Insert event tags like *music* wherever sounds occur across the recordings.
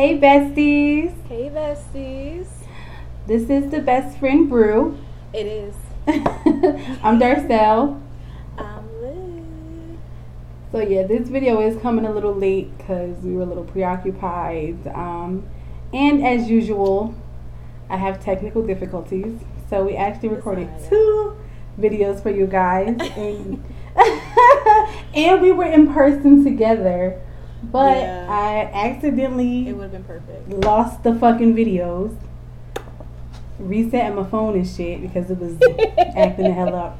Hey, besties. Hey, besties. This is the Best Friend Brew. It is. *laughs* I'm Darcelle. I'm Liv. So, yeah, this video is coming a little late because we were a little preoccupied. Um, and as usual, I have technical difficulties. So, we actually recorded two videos for you guys. And, *laughs* and we were in person together. But Yeah. I accidentally It would have been perfect. lost the fucking videos. Resetting my phone and shit because it was *laughs* acting the hell up.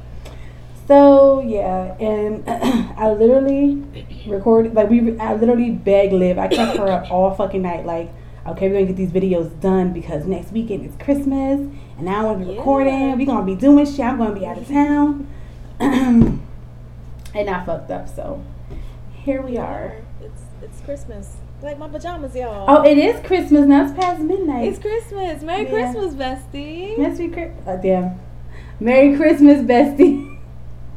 So yeah, and *clears throat* I literally recorded like we. I literally begged Liv. I kept her up *coughs* all fucking night. Like, okay, we're gonna get these videos done because next weekend is Christmas, and now I want to be Yeah. recording. We gonna be doing shit. I'm gonna be out of *laughs* town, *clears throat* and I fucked up. So here we are. It's Christmas. Like my pajamas, y'all. Oh, it is Christmas now. It's past midnight. it's Christmas. Merry Yeah. Christmas, bestie. Merry Christmas. Oh, damn. Merry Christmas, bestie.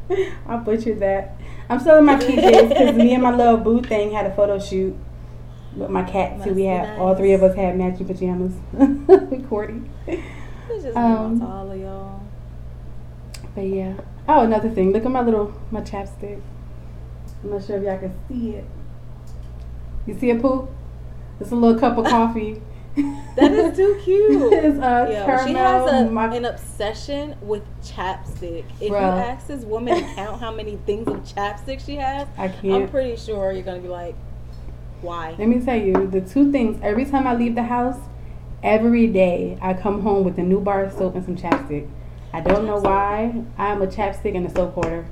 *laughs* I butchered that. I'm still in my PJs because me and my little boo thing had a photo shoot with my cat too. Must We had nice. all three of us had matching pajamas. *laughs* Recording. It's just um, to all of y'all. But yeah. Oh, another thing. Look at my little my chapstick. I'm not sure if y'all can see it. You see it, Pooh? It's a little cup of coffee. *laughs* That is too cute. *laughs* it's uh, Yo, caramel. she has a, mac- an obsession with chapstick. If Bruh. you ask this woman to *laughs* count how many things of chapstick she has, I can't. I'm pretty sure you're gonna be like, why? Let me tell you, the two things, every time I leave the house, every day I come home with a new bar of soap and some chapstick. I don't know why. I'm a chapstick and a soap hoarder.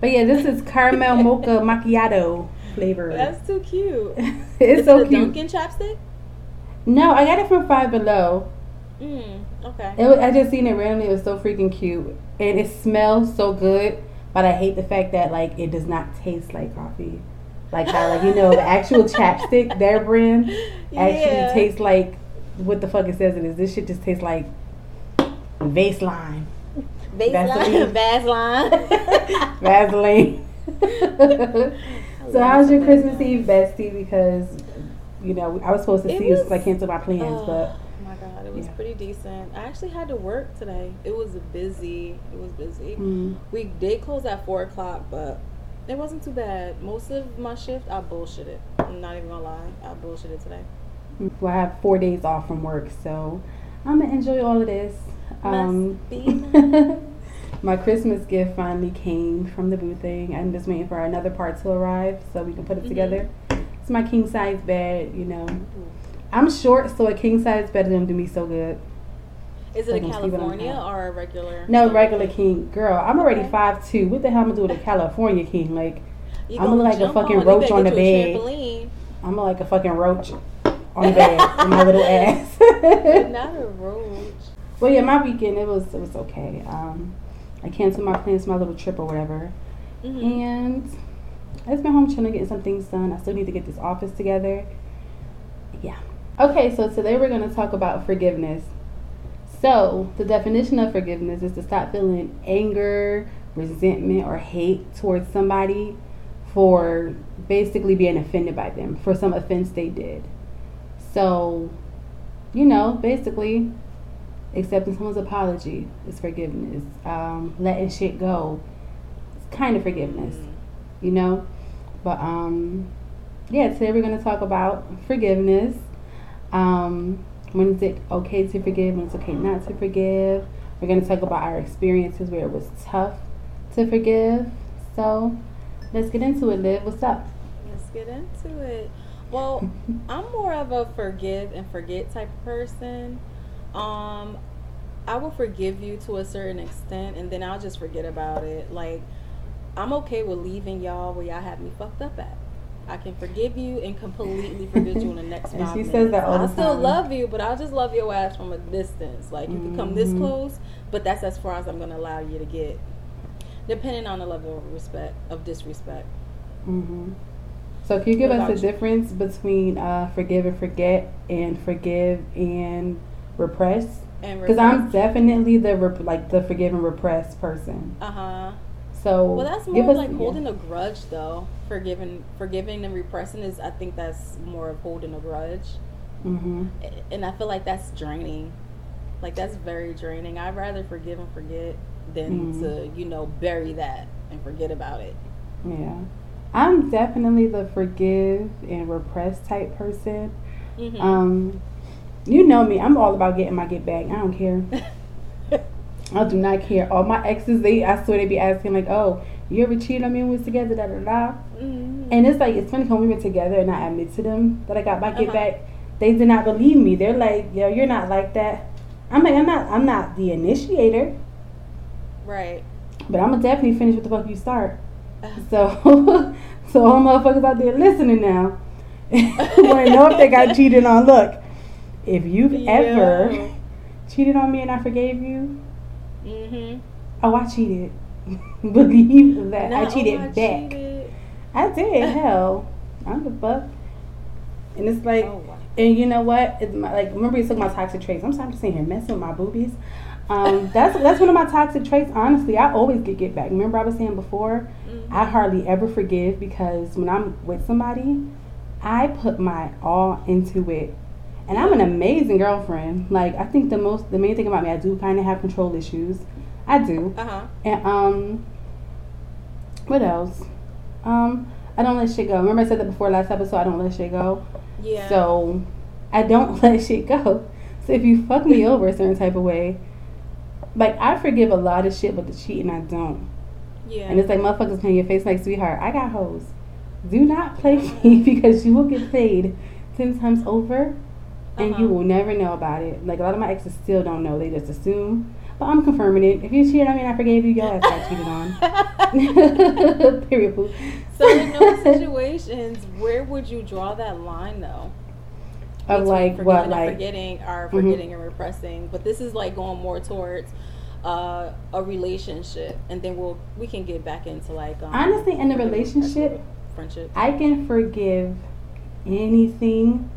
But yeah, this is caramel mocha macchiato flavor. That's too cute. *laughs* it's Is so it cute. Dunkin' chapstick? No, I got it from Five Below. Mm, okay. It was, I just seen it randomly. It was so freaking cute, and it smells so good. But I hate the fact that like it does not taste like coffee. Like how like you know the actual *laughs* chapstick, their brand actually Yeah. tastes like what the fuck it says it is. This shit just tastes like Vaseline. Vaseline. Baseline. *laughs* Vaseline. So how's your Christmas Eve, bestie? Because you know I was supposed to It see you since I canceled my plans, Oh, but my god, it was Yeah. pretty decent. I actually had to work today. It was busy. It was busy. mm, We did close at four o'clock, but it wasn't too bad. Most of my shift, I bullshitted. I'm not even gonna lie, I bullshitted today. well, I have four days off from work, so I'm gonna enjoy all of this. Um. *laughs* my Christmas gift finally came from the boo thing. I'm just waiting for another part to arrive so we can put it Mhm. together. It's my king size bed, you know. I'm short, so a king size bed doesn't do me so good. Is it a sleeping on California or a regular? No, regular king. Girl, I'm already Okay. five two. What the hell am I doing with a California king? Like, You I'm gonna like a fucking on, roach on the bed. trampoline. I'm like a fucking roach on the bed *laughs* with my little ass. Not a roach. Well, yeah, my weekend it was it was okay. Um, I canceled my plans for my little trip or whatever, Mhm. and I just been home chilling, getting some things done. I still need to get this office together. Yeah. Okay, so today we're gonna talk about forgiveness. So the definition of forgiveness is to stop feeling anger, resentment, or hate towards somebody for basically being offended by them for some offense they did. So, you know, basically accepting someone's apology is forgiveness. Um, letting shit go is kind of forgiveness, you know. But um, yeah, today we're gonna talk about forgiveness. Um, when is it okay to forgive? When it's okay not to forgive? We're gonna talk about our experiences where it was tough to forgive. So let's get into it. Liv, what's up? Let's get into it. Well, *laughs* I'm more of a forgive and forget type of person. Um, I will forgive you to a certain extent, and then I'll just forget about it. Like, I'm okay with leaving y'all where y'all have me fucked up at. I can forgive you and completely forget you in the *laughs* next And five she minutes. says that all I still time. love you, but I'll just love your ass from a distance. Like you can come this Mhm. close, but that's as far as I'm gonna allow you to get, depending on the level of respect of disrespect. hmm So can you give us the you? difference between uh, forgive and forget and forgive and repress? Because I'm definitely the rep- like the forgive and repress person. uh huh. So Well, that's more us- like yeah. holding a grudge, though. Forgiving, forgiving and repressing is, I think, that's more of holding a grudge. Mm-hmm. and I feel like that's draining. Like that's very draining. I'd rather forgive and forget than Mhm. to you know bury that and forget about it. Yeah. I'm definitely the forgive and repress type person. Mhm. Um, you know me. I'm all about getting my get back. I don't care. *laughs* I do not care. All my exes, they I swear they be asking like, "Oh, you ever cheated on me when we was together?" Da da da. Mhm. And it's like it's funny when we were together and I admit to them that I got my get Uh-huh. back. They did not believe me. They're like, "Yo, you're not like that." I'm like, "I'm not. I'm not the initiator, right. but I'm gonna definitely finish what the fuck you start." So, *laughs* so all motherfuckers out there listening now, *laughs* want to know if they got cheated on. Look, if you've ever *laughs* cheated on me and I forgave you, Mhm. oh, I cheated. *laughs* Believe that I cheated oh, I back. cheated. I did. *laughs* Hell, I'm the fuck. And it's like, Oh, wow. and you know what? It's my, like, remember you took my toxic traits. I'm just sitting here messing with my boobies. Um, that's that's one of my toxic traits. Honestly, I always get get back. Remember I was saying before, Mhm. I hardly ever forgive because when I'm with somebody, I put my all into it. And I'm an amazing girlfriend. Like I think the most the main thing about me, I do kind of have control issues. I do. Uh-huh. And um what else? Um I don't let shit go. Remember I said that before last episode, I don't let shit go. Yeah. So I don't *laughs* let shit go. So if you fuck me over a certain type of way, like I forgive a lot of shit, but the cheating I don't. yeah. And it's like motherfuckers playing your face like, sweetheart, I got hoes. Do not play *laughs* me because you will get paid ten times over and you Uh-huh. will never know about it. Like a lot of my exes still don't know. They just assume. But I'm confirming it. If you cheated on me and I forgave you, your ass got cheated on. *laughs* *laughs* Period. So in those situations, where would you draw that line though? Of like what, like forgetting or Mhm. forgetting and repressing. But this is like going more towards uh, a relationship, and then we'll we can get back into like um, honestly in a relationship, friendship. I can forgive anything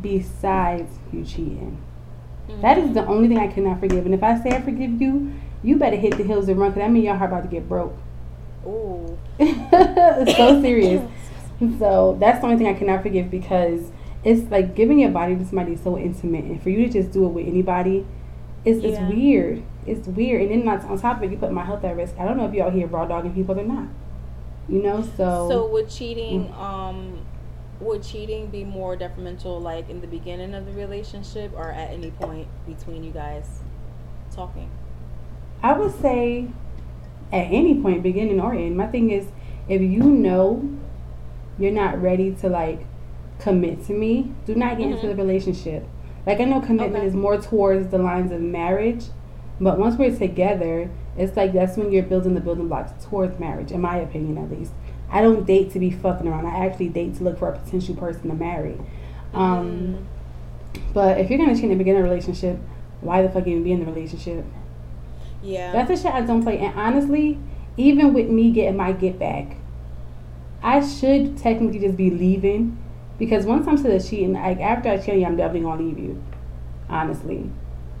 besides you cheating. That is the only thing I cannot forgive. And if I say I forgive you, you better hit the hills and run, because that means your heart about to get broke. Ooh. it's *laughs* so serious. So that's the only thing I cannot forgive because it's like giving your body to somebody is so intimate, and for you to just do it with anybody, it's it's weird. It's weird, and then not, on top of it, you put my health at risk. I don't know if y'all here raw dogging people or not. You know, so, So with cheating, Mm. um, would cheating be more detrimental, like in the beginning of the relationship, or at any point between you guys talking? I would say at any point, beginning or end. My thing is, if you know you're not ready to like commit to me, do not get into Mhm. the relationship. Like I know commitment Okay. is more towards the lines of marriage, but once we're together, it's like that's when you're building the building blocks towards marriage, in my opinion at least. I don't date to be fucking around. I actually date to look for a potential person to marry. Um, But if you're gonna cheat in the beginning a relationship, why the fuck even be in the relationship? Yeah. That's the shit I don't play. And honestly, even with me getting my get back, I should technically just be leaving because once I'm to the cheating, like after I cheat you, I'm definitely gonna leave you. Honestly,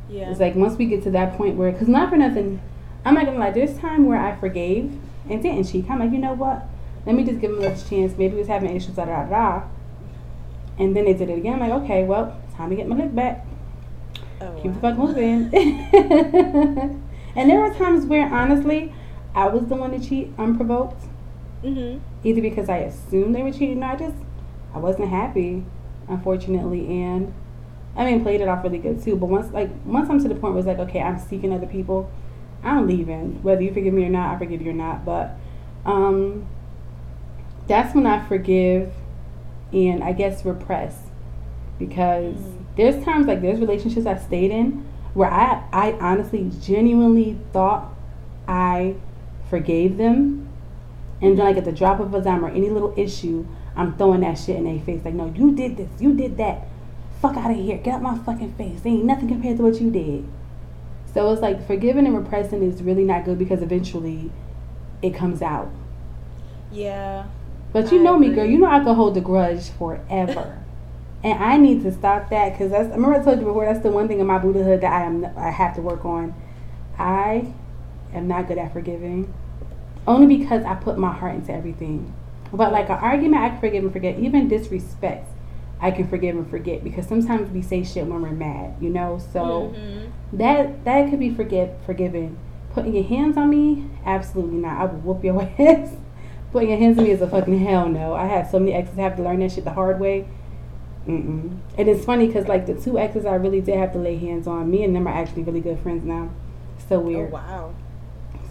yeah. it's like once we get to that point where, cause not for nothing, I'm not gonna lie. There's time where I forgave and didn't cheat. I'm like, you know what? Let me just give them another chance. Maybe we was having issues, da da da. And then they did it again. I'm like, okay, well, time to get my lick back. oh, Keep the fuck moving. *laughs* *laughs* and there were times where honestly, I was the one to cheat unprovoked. Mhm. Either because I assumed they were cheating or I just I wasn't happy, unfortunately, and I mean played it off really good too. But once like once I'm to the point where it's like, okay, I'm seeking other people, I'm leaving. Whether you forgive me or not, I forgive you or not. But um that's when I forgive and I guess repress. Because Mhm. there's times like there's relationships I stayed in where I I honestly genuinely thought I forgave them and then like at the drop of a dime or any little issue, I'm throwing that shit in their face. Like, no, you did this, you did that. Fuck out of here. Get out my fucking face. Ain't nothing compared to what you did. So it's like forgiving and repressing is really not good because eventually it comes out. Yeah. But you I know me, girl. You know I can hold a grudge forever. *laughs* and I need to stop that because that's. I remember I told you before. That's the one thing in my Buddhahood that I am. I have to work on. I am not good at forgiving, only because I put my heart into everything. But like an argument, I can forgive and forget. Even disrespect, I can forgive and forget because sometimes we say shit when we're mad, you know. So Mhm. that that could be forgive forgiven. Putting your hands on me, absolutely not. I would whoop your *laughs* ass. Putting your hands on me is a fucking hell no. I had so many exes have to learn that shit the hard way. Mm-mm. And it's funny because like the two exes I really did have to lay hands on, me and them are actually really good friends now. So oh, weird. Oh wow.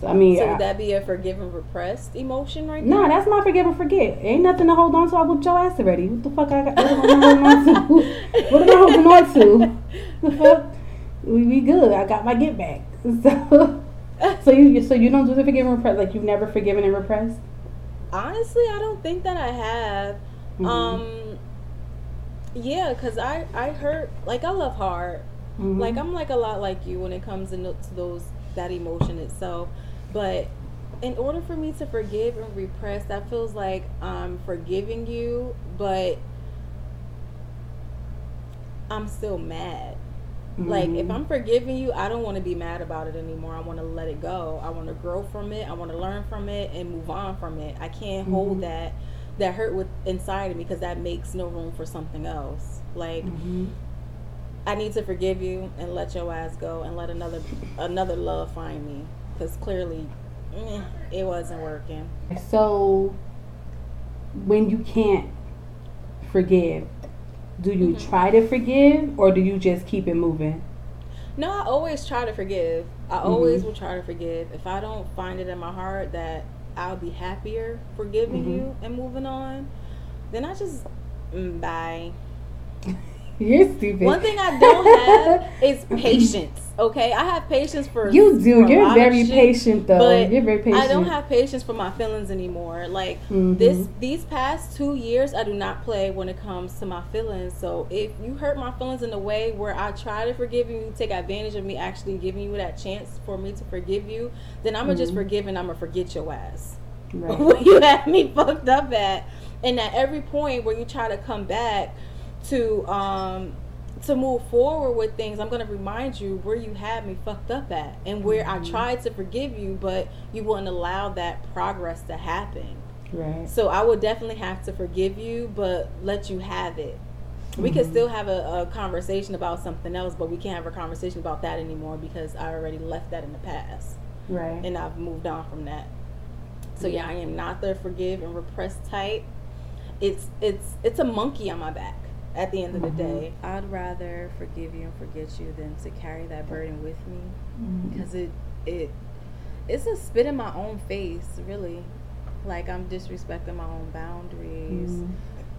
So I mean, So I- would that be a forgive and repressed emotion right Nah, there? that's my forgive and forget. Ain't nothing to hold on to. I whooped your ass already. What the fuck I got? What am I holding on to? *laughs* What am I holding on to? The fuck? We, we good. I got my get back. *laughs* So, so you so you don't do the forgive and repress. Like you've never forgiven and repressed. Honestly, I don't think that I have. Mhm. Um, yeah, cause I I hurt like I love hard. Mhm. Like I'm like a lot like you when it comes to those that emotion itself, but in order for me to forgive and repress, that feels like I'm forgiving you, but I'm still mad. Like if Mhm. I'm forgiving you, I don't want to be mad about it anymore. I want to let it go. I want to grow from it. I want to learn from it and move on from it. I can't Mhm. hold that that hurt with inside of me because that makes no room for something else. Like Mhm. I need to forgive you and let your ass go and let another another love find me because clearly eh, it wasn't working. So when you can't forgive, do you Mhm. try to forgive or do you just keep it moving? No, I always try to forgive. I Mhm. always will try to forgive. If I don't find it in my heart that I'll be happier forgiving Mhm. you and moving on, then I just mm, bye. *laughs* You're stupid. One thing I don't have is patience. Okay, I have patience for You do. a You're very shit, patient, though. You're very patient. I don't have patience for my feelings anymore. Like Mhm. this, these past two years, I do not play when it comes to my feelings. So if you hurt my feelings in a way where I try to forgive you, you take advantage of me actually giving you that chance for me to forgive you, then I'm gonna just Mhm. forgive and I'm gonna forget your ass. Right. *laughs* you had me *laughs* fucked up at, and at every point where you try to come back to um to move forward with things, I'm gonna remind you where you had me fucked up at, and where I Mhm. tried to forgive you, but you wouldn't allow that progress to happen. Right. So I would definitely have to forgive you, but let you have it. We could Mhm. still have a, a conversation about something else, but we can't have a conversation about that anymore because I already left that in the past Right. and I've moved on from that. So yeah, I am not the forgive and repress type. It's it's it's a monkey on my back at the end of the Mhm. day. I'd rather forgive you and forget you than to carry that burden with me because it it it's a spit in my own face, really. Like I'm disrespecting my own boundaries Mhm.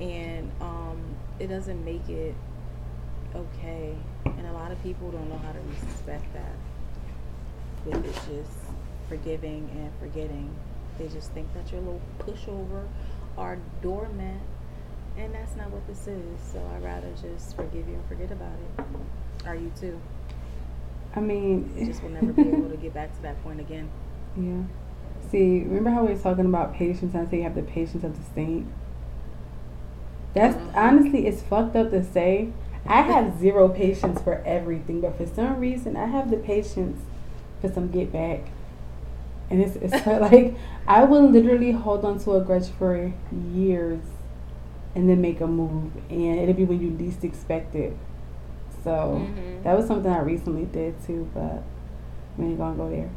and um it doesn't make it okay. And a lot of people don't know how to respect that. With it just forgiving and forgetting. They just think that you're a little pushover or doormat. And that's not what this is. So I'd rather just forgive you and forget about it. Are you too? I mean, You just will never be able to get back to that point again. *laughs* Yeah. See, remember how we were talking about patience? I say you have the patience of the saint. That's Mhm. honestly, it's fucked up to say. I have zero patience for everything, but for some reason, I have the patience for some get back. And it's, it's *laughs* like I will literally hold on to a grudge for years, and then make a move, and it'll be when you least expect it. So Mhm. that was something I recently did too, but we ain't gonna go there.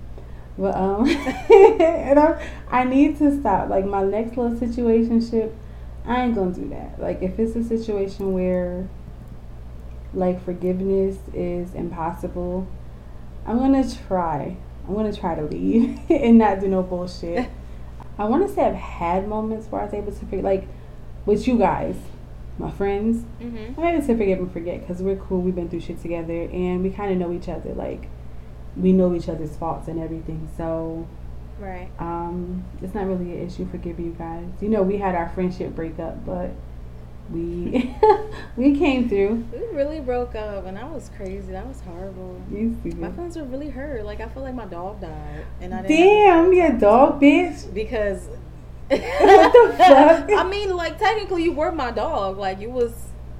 But um, *laughs* and I I need to stop. Like my next little situationship, I ain't gonna do that. Like if it's a situation where like forgiveness is impossible, I'm gonna try. I'm gonna try to leave *laughs* and not do no bullshit. *laughs* I want to say I've had moments where I was able to forget, like with you guys, my friends. Mm-hmm. I'm able to forgive and forget because we're cool. We've been through shit together, and we kind of know each other. Like we know each other's faults and everything. So Right. um, it's not really an issue forgiving you guys. You know, we had our friendship breakup, but we *laughs* we came through. We really broke up, and that was crazy. That was horrible. My feelings were really hurt. Like I feel like my dog died, and I didn't Damn, you a dog bitch. because. What the fuck? I mean, like technically, you were my dog. Like you was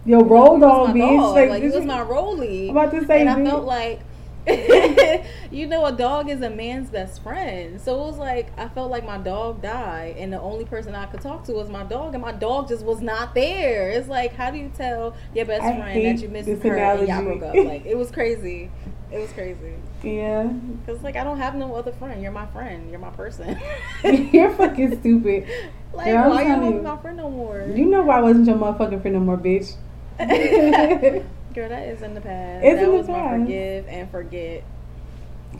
your roll dog bitch. dog. Like, Like, this you was my rolly. I'm about to say, and I bitch. felt like *laughs* you know, a dog is a man's best friend. So it was like I felt like my dog died, and the only person I could talk to was my dog, and my dog just was not there. It's like, how do you tell your best I friend that you miss her analogy. and y'all broke up? Like it was crazy. *laughs* It was crazy. Yeah. Cause like I don't have no other friend. You're my friend. You're my person. *laughs* You're fucking stupid. *laughs* like Girl, why you telling not you. my friend no more? You know why I wasn't your motherfucking friend no more, bitch. *laughs* Girl, that is in the past. It's that was my past. forgive and forget.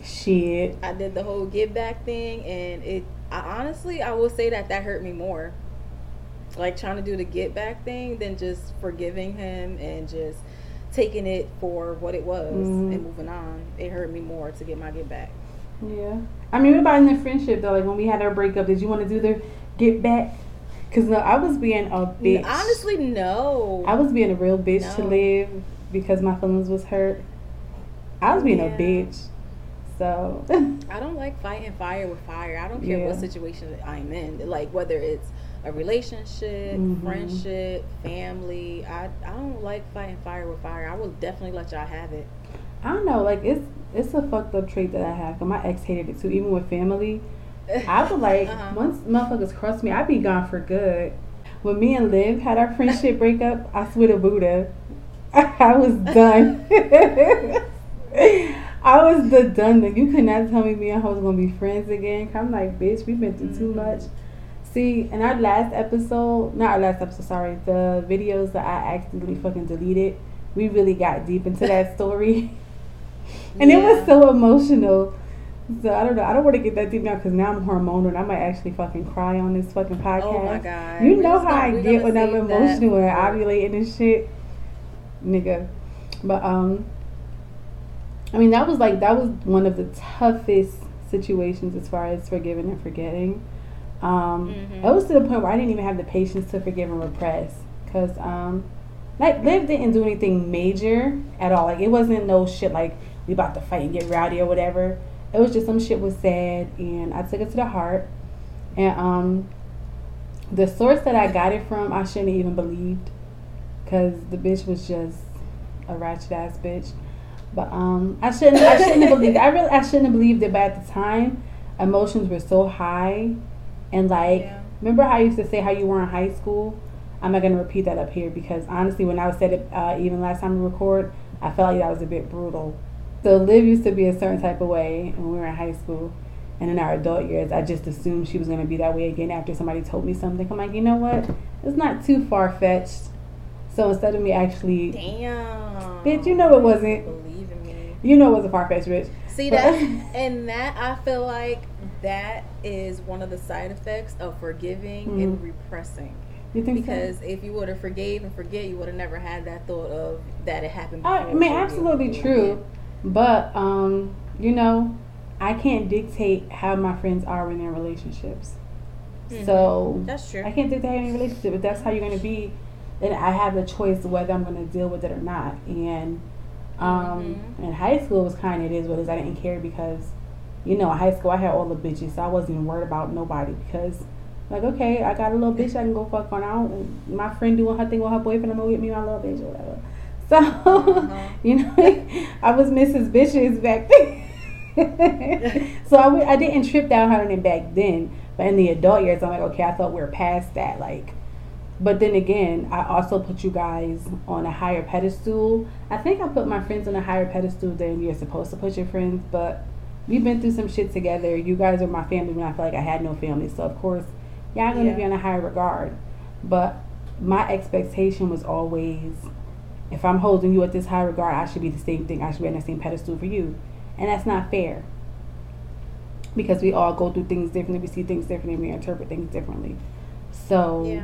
Shit. I did the whole give back thing, and it. I honestly, I will say that that hurt me more. Like trying to do the get back thing than just forgiving him and just taking it for what it was Mhm. and moving on. It hurt me more to get my get back. Yeah. I mean, what about in the friendship though? Like when we had our breakup, did you want to do the get back? Cause no, I was being a bitch. Honestly, no. I was being a real bitch to No. Liv because my feelings was hurt. I was being Yeah. a bitch. So I don't like fighting fire with fire. I don't care what situation I'm in. Like whether it's a relationship, Mhm. friendship, family. I I don't like fighting fire with fire. I will definitely let y'all have it. I don't know, like it's it's a fucked up trait that I have. 'cause my ex hated it too, even with family. I would *laughs* like Uh-huh. once motherfuckers cross me, I'd be gone for good. When me and Liv had our friendship breakup, I swear to Buddha, *laughs* I was done. *laughs* I was the done. That you could not tell me me and her was gonna be friends again. I'm like, bitch, we've been through too Mhm. much. See, in our last episode, not our last episode, sorry, the videos that I accidentally fucking deleted, we really got deep into that story. *laughs* and it was so emotional. So I don't know. I don't want to get that deep now because now I'm hormonal and I might actually fucking cry on this fucking podcast. Oh my god. You know how gonna- I get when I'm emotional and ovulating and shit, nigga. But um, I mean that was like that was one of the toughest situations as far as forgiving and forgetting. Um, Mhm. it was to the point where I didn't even have the patience to forgive and repress because um, like Liv didn't do anything major at all. Like it wasn't no shit like we about to fight and get rowdy or whatever. It was just some shit was said and I took it to the heart. And um, the source that I got it from, I shouldn't have even believed because the bitch was just a ratchet ass bitch. But um, I shouldn't. I shouldn't have believed. It. I really. I shouldn't have believed it. But at the time, emotions were so high, and like, Yeah. remember how I used to say how you were in high school? I'm not gonna repeat that up here because honestly, when I said it, uh, even last time we record, I felt like that was a bit brutal. So Liv used to be a certain type of way when we were in high school, and in our adult years, I just assumed she was gonna be that way again after somebody told me something. I'm like, you know what? It's not too far fetched. So instead of me actually, Damn. Bitch, you know it wasn't. Believe in me. you know, it was a far fetched bitch. See But- that, *laughs* and that I feel like that is one of the side effects of forgiving and repressing. You think Because if you would have forgave and forget, you would have never had that thought of that it happened. Before I mean, absolutely true. But um, you know, I can't dictate how my friends are in their relationships. Mhm. So That's true. I can't dictate any relationship. If that's how you're gonna be, then I have the choice whether I'm gonna deal with it or not. And um, Mhm. in high school, it was kind of it is what it is. I didn't care because, you know, in high school I had all the bitches, so I wasn't even worried about nobody because. Like okay, I got a little bitch I can go fuck on I don't My friend doing her thing with her boyfriend, I'm gonna get me my little bitch or whatever. *laughs* So, Uh-huh. you know, I was Mrs. Bitches back then. *laughs* so I, w- I didn't trip down on it back then. But in the adult years, I'm like, okay, I thought we were past that. Like, but then again, I also put you guys on a higher pedestal. I think I put my friends on a higher pedestal than you're supposed to put your friends. But we've been through some shit together. You guys are my family when I feel like I had no family. So of course, y'all gonna Yeah. be on a higher regard. But my expectation was always if I'm holding you at this high regard, I should be the same thing. I should be on the same pedestal for you. And that's not fair. Because we all go through things differently, we see things differently, we interpret things differently. So, Yeah.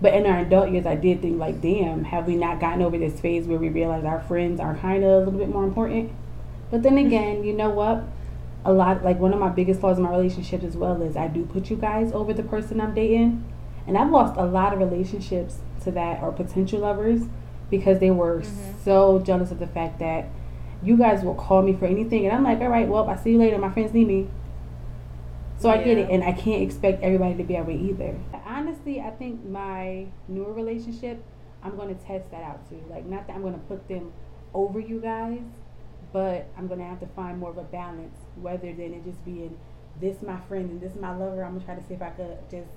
but in our adult years, I did think, like, damn, have we not gotten over this phase where we realize our friends are kind of a little bit more important? But then *laughs* again, you know what? A lot, like, one of my biggest flaws in my relationships as well is I do put you guys over the person I'm dating. And I've lost a lot of relationships to that or potential lovers because they were Mhm. so jealous of the fact that you guys will call me for anything. And I'm like, all right, well, I see you later. My friends need me. So I get it. And I can't expect everybody to be that way either. Honestly, I think my newer relationship, I'm going to test that out too. Like, not that I'm going to put them over you guys, but I'm gonna have to find more of a balance, rather than it just being this my friend and this my lover. I'm gonna try to see if I could just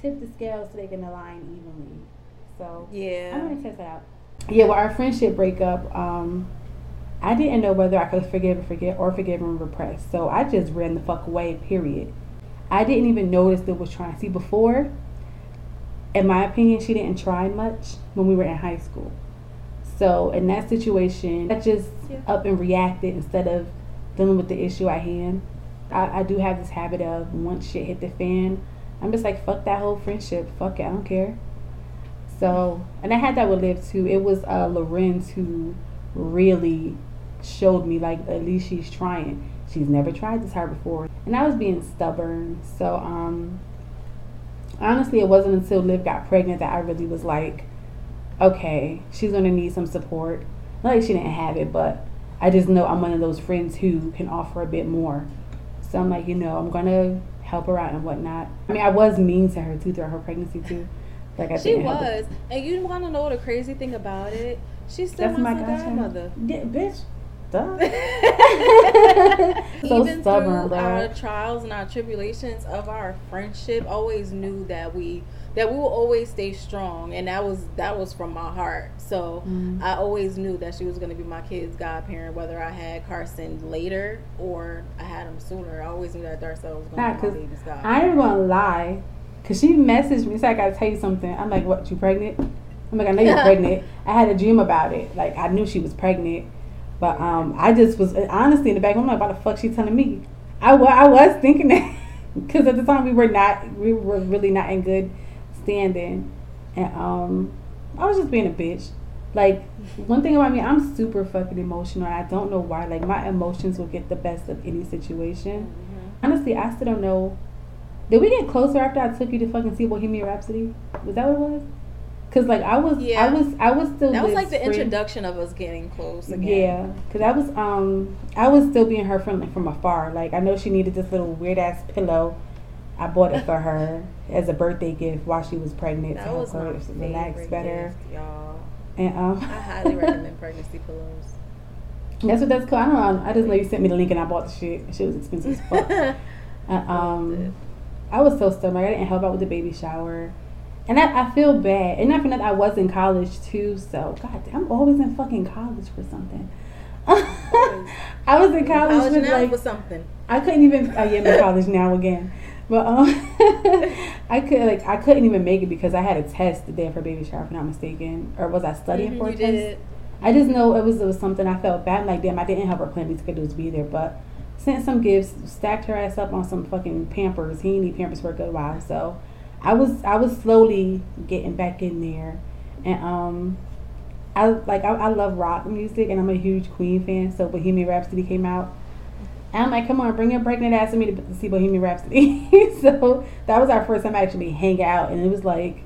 tip the scales so they can align evenly. So Yeah. I'm gonna test that out. Yeah, well, our friendship breakup, um, I didn't know whether I could forgive and forget or forgive and repress. So I just ran the fuck away. Period. I didn't even notice that was trying. See, before, in my opinion, she didn't try much when we were in high school. So in that situation, I just Yeah. up and reacted instead of dealing with the issue at hand. I, I do have this habit of once shit hit the fan, I'm just like fuck that whole friendship. Fuck it, I don't care. So, and I had that with Liv too. It was uh, Lorenz who really showed me like at least she's trying. She's never tried this hard before, and I was being stubborn. So, um, honestly, it wasn't until Liv got pregnant that I really was like, okay, she's gonna need some support. Not like she didn't have it, but I just know I'm one of those friends who can offer a bit more. So I'm like, you know, I'm gonna help her out and whatnot. I mean, I was mean to her too throughout her pregnancy too. Like I She didn't help her. was. And you want to know the crazy thing about it? She's still That's my, my godmother. Yeah, bitch. Duh. *laughs* so Even stubborn, through bro. our trials and our tribulations of our friendship, always knew that we that we will always stay strong, and that was that was from my heart. So Mhm. I always knew that she was going to be my kid's godparent, whether I had Carson later or I had him sooner. I always knew that Darcelle was going Nah, to be my baby's godparent. I ain't gonna lie, cause she messaged me. Said I gotta tell you something. I'm like, what? You pregnant? I'm like, I know you're *laughs* pregnant. I had a dream about it. Like I knew she was pregnant, but um, I just was honestly in the back. I'm like, why the fuck she telling me? I I was thinking that, *laughs* cause at the time we were not, we were really not in good standing, and um, I was just being a bitch. Like one thing about me, I'm super fucking emotional. I don't know why. Like my emotions will get the best of any situation. Mhm. Honestly, I still don't know. Did we get closer after I took you to fucking see Bohemian Rhapsody? Was that what it was? Cause like I was, Yeah. I was, I was still. That was like the friend. introduction of us getting close again. Yeah, cause I was, um, I was still being her friend like from afar. Like I know she needed this little weird ass pillow. I bought it for her as a birthday gift while she was pregnant to That help was her relax better. gift, y'all. And um, I highly *laughs* recommend pregnancy pillows. that's what that's cool. I don't know. I just know you sent me the link and I bought the shit. Shit was expensive as fuck. *laughs* And, um, I was so stubborn. Like, I didn't help out with the baby shower. And I, I feel bad. And I feel like I was in college too. So, God, I'm always in fucking college for something. *laughs* I was in college, College with now like, for something. I couldn't even, oh yeah, I'm in college now again. But um, *laughs* I could like I couldn't even make it because I had a test the day of her baby shower, if I'm not mistaken, or was I studying Mhm, for a test? did. I just know it was it was something I felt bad. Like damn, I didn't have her plan. Could was be there, but sent some gifts, stacked her ass up on some fucking Pampers. He need Pampers for a good while, so I was I was slowly getting back in there, and um, I like I, I love rock music, and I'm a huge Queen fan. So Bohemian Rhapsody came out. I'm like, come on, bring your pregnant ass to me to, see Bohemian Rhapsody. *laughs* so that was our first time actually hang out, and it was like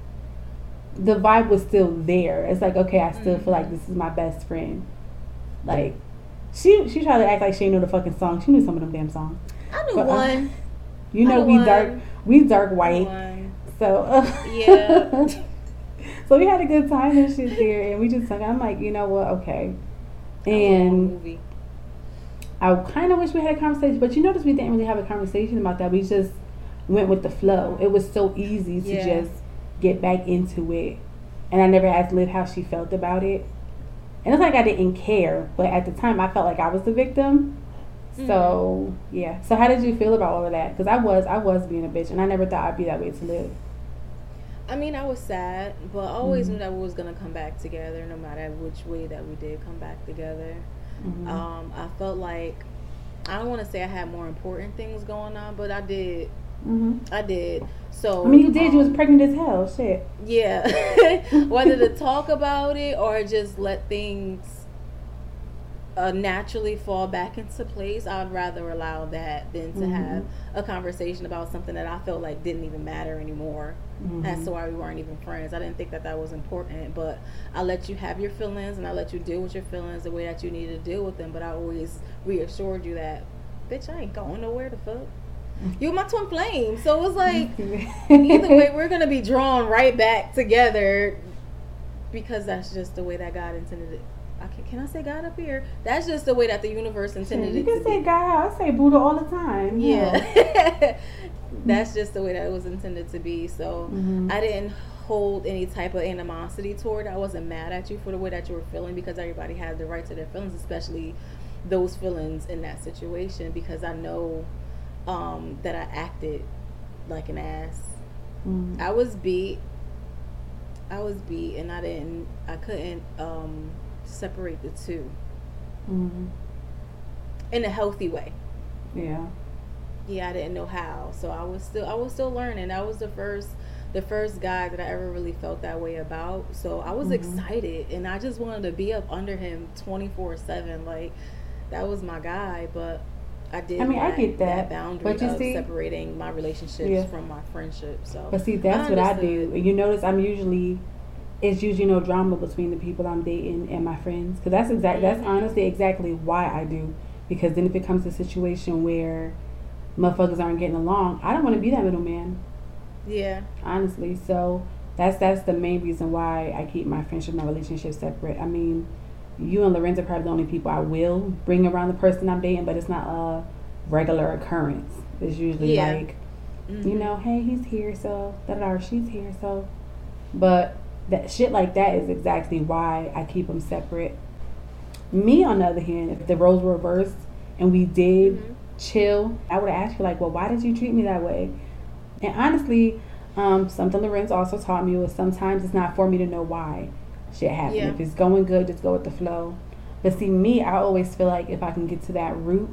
the vibe was still there. It's like, okay, I still feel like this is my best friend. Like, she she tried to act like she didn't the fucking song. She knew some of them damn songs. I knew But, uh, one. *laughs* You know, we one. dark, we dark white. one. So uh, Yeah. *laughs* so we had a good time and shit there, and we just hung. I'm like, you know what? Okay. That was a And. I kind of wish we had a conversation, but you notice we didn't really have a conversation about that. We just went with the flow. It was so easy to Yeah. just get back into it, and I never asked Liv how she felt about it. And it's like I didn't care, but at the time I felt like I was the victim. So yeah. So how did you feel about all of that? Because I was, I was being a bitch, and I never thought I'd be that way to Liv. I mean, I was sad, but I always Mhm. knew that we was gonna come back together, no matter which way that we did come back together. Mhm. Um, I felt like I don't want to say I had more important things going on, but I did. Mhm. I did. So I mean, you did. You was um, pregnant as hell. Shit. Yeah. *laughs* Whether to talk about it or just let things uh, naturally fall back into place, I'd rather allow that than to Mhm. have a conversation about something that I felt like didn't even matter anymore. Mhm. As to why we weren't even friends. I didn't think that that was important, but I let you have your feelings and I let you deal with your feelings the way that you needed to deal with them. But I always reassured you that, bitch, I ain't going nowhere. The fuck. *laughs* You're my twin flame, so it was like *laughs* either way, we're gonna be drawn right back together because that's just the way that God intended it. I can, can I say God up here? That's just the way that the universe intended you it You can to say be. God. I say Buddha all the time. Yeah. *laughs* That's just the way that it was intended to be. So Mhm. I didn't hold any type of animosity toward. I wasn't mad at you for the way that you were feeling because everybody had the right to their feelings, especially those feelings in that situation because I know um, that I acted like an ass. Mhm. I was beat. I was beat and I didn't I couldn't um, separate the two Mhm. in a healthy way. Yeah. Yeah, I didn't know how. So I was still I was still learning. That was the first the first guy that I ever really felt that way about. So I was Mhm. excited and I just wanted to be up under him 24/7 like that was my guy, but I did I mean, I get that, boundary but you of see- separating my relationships Yeah. from my friendship. So But see, that's what I do. And you notice I'm usually, it's usually no drama between the people I'm dating and my friends. Because that's exact. That's Mhm. honestly exactly why I do. Because then if it comes to a situation where motherfuckers aren't getting along, I don't want to be that middleman. Yeah. Honestly, so that's that's the main reason why I keep my friendship, my relationship separate. I mean, you and Lorenzo are probably the only people I will bring around the person I'm dating, but it's not a regular occurrence. It's usually Yeah. like Mhm. you know, hey, he's here, so da da da, she's here, so. But that shit like that is exactly why I keep them separate. Me, on the other hand, if the roles were reversed and we did Mhm. Chill, I would ask you like, well, why did you treat me that way? And honestly, um, something Lorenz also taught me was sometimes it's not for me to know why shit happened. Yeah. If it's going good, just go with the flow. But see, me, I always feel like if I can get to that root,